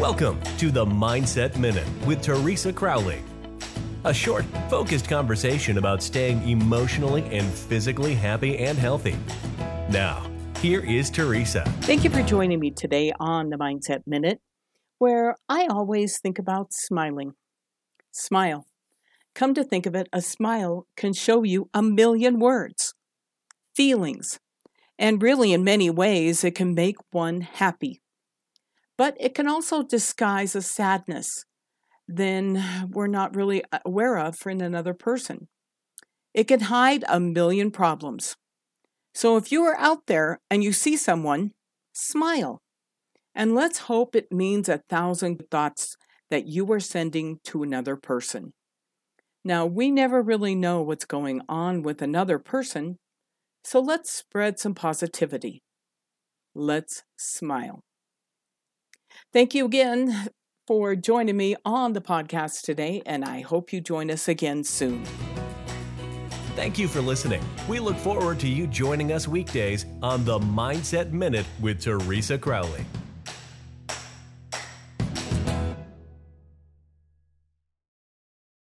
Welcome to the Mindset Minute with Teresa Crowley. A short, focused conversation about staying emotionally and physically happy and healthy. Now, here is Teresa. Thank you for joining me today on the Mindset Minute, where I always think about smiling. Smile. Come to think of it, a smile can show you a million words, feelings, and really, in many ways, it can make one happy. But it can also disguise a sadness then we're not really aware of for another person. It can hide a million problems. So if you are out there and you see someone, smile. And let's hope it means a thousand thoughts that you are sending to another person. Now, we never really know what's going on with another person, so let's spread some positivity. Let's smile. Thank you again for joining me on the podcast today, and I hope you join us again soon. Thank you for listening. We look forward to you joining us weekdays on the Mindset Minute with Teresa Crowley.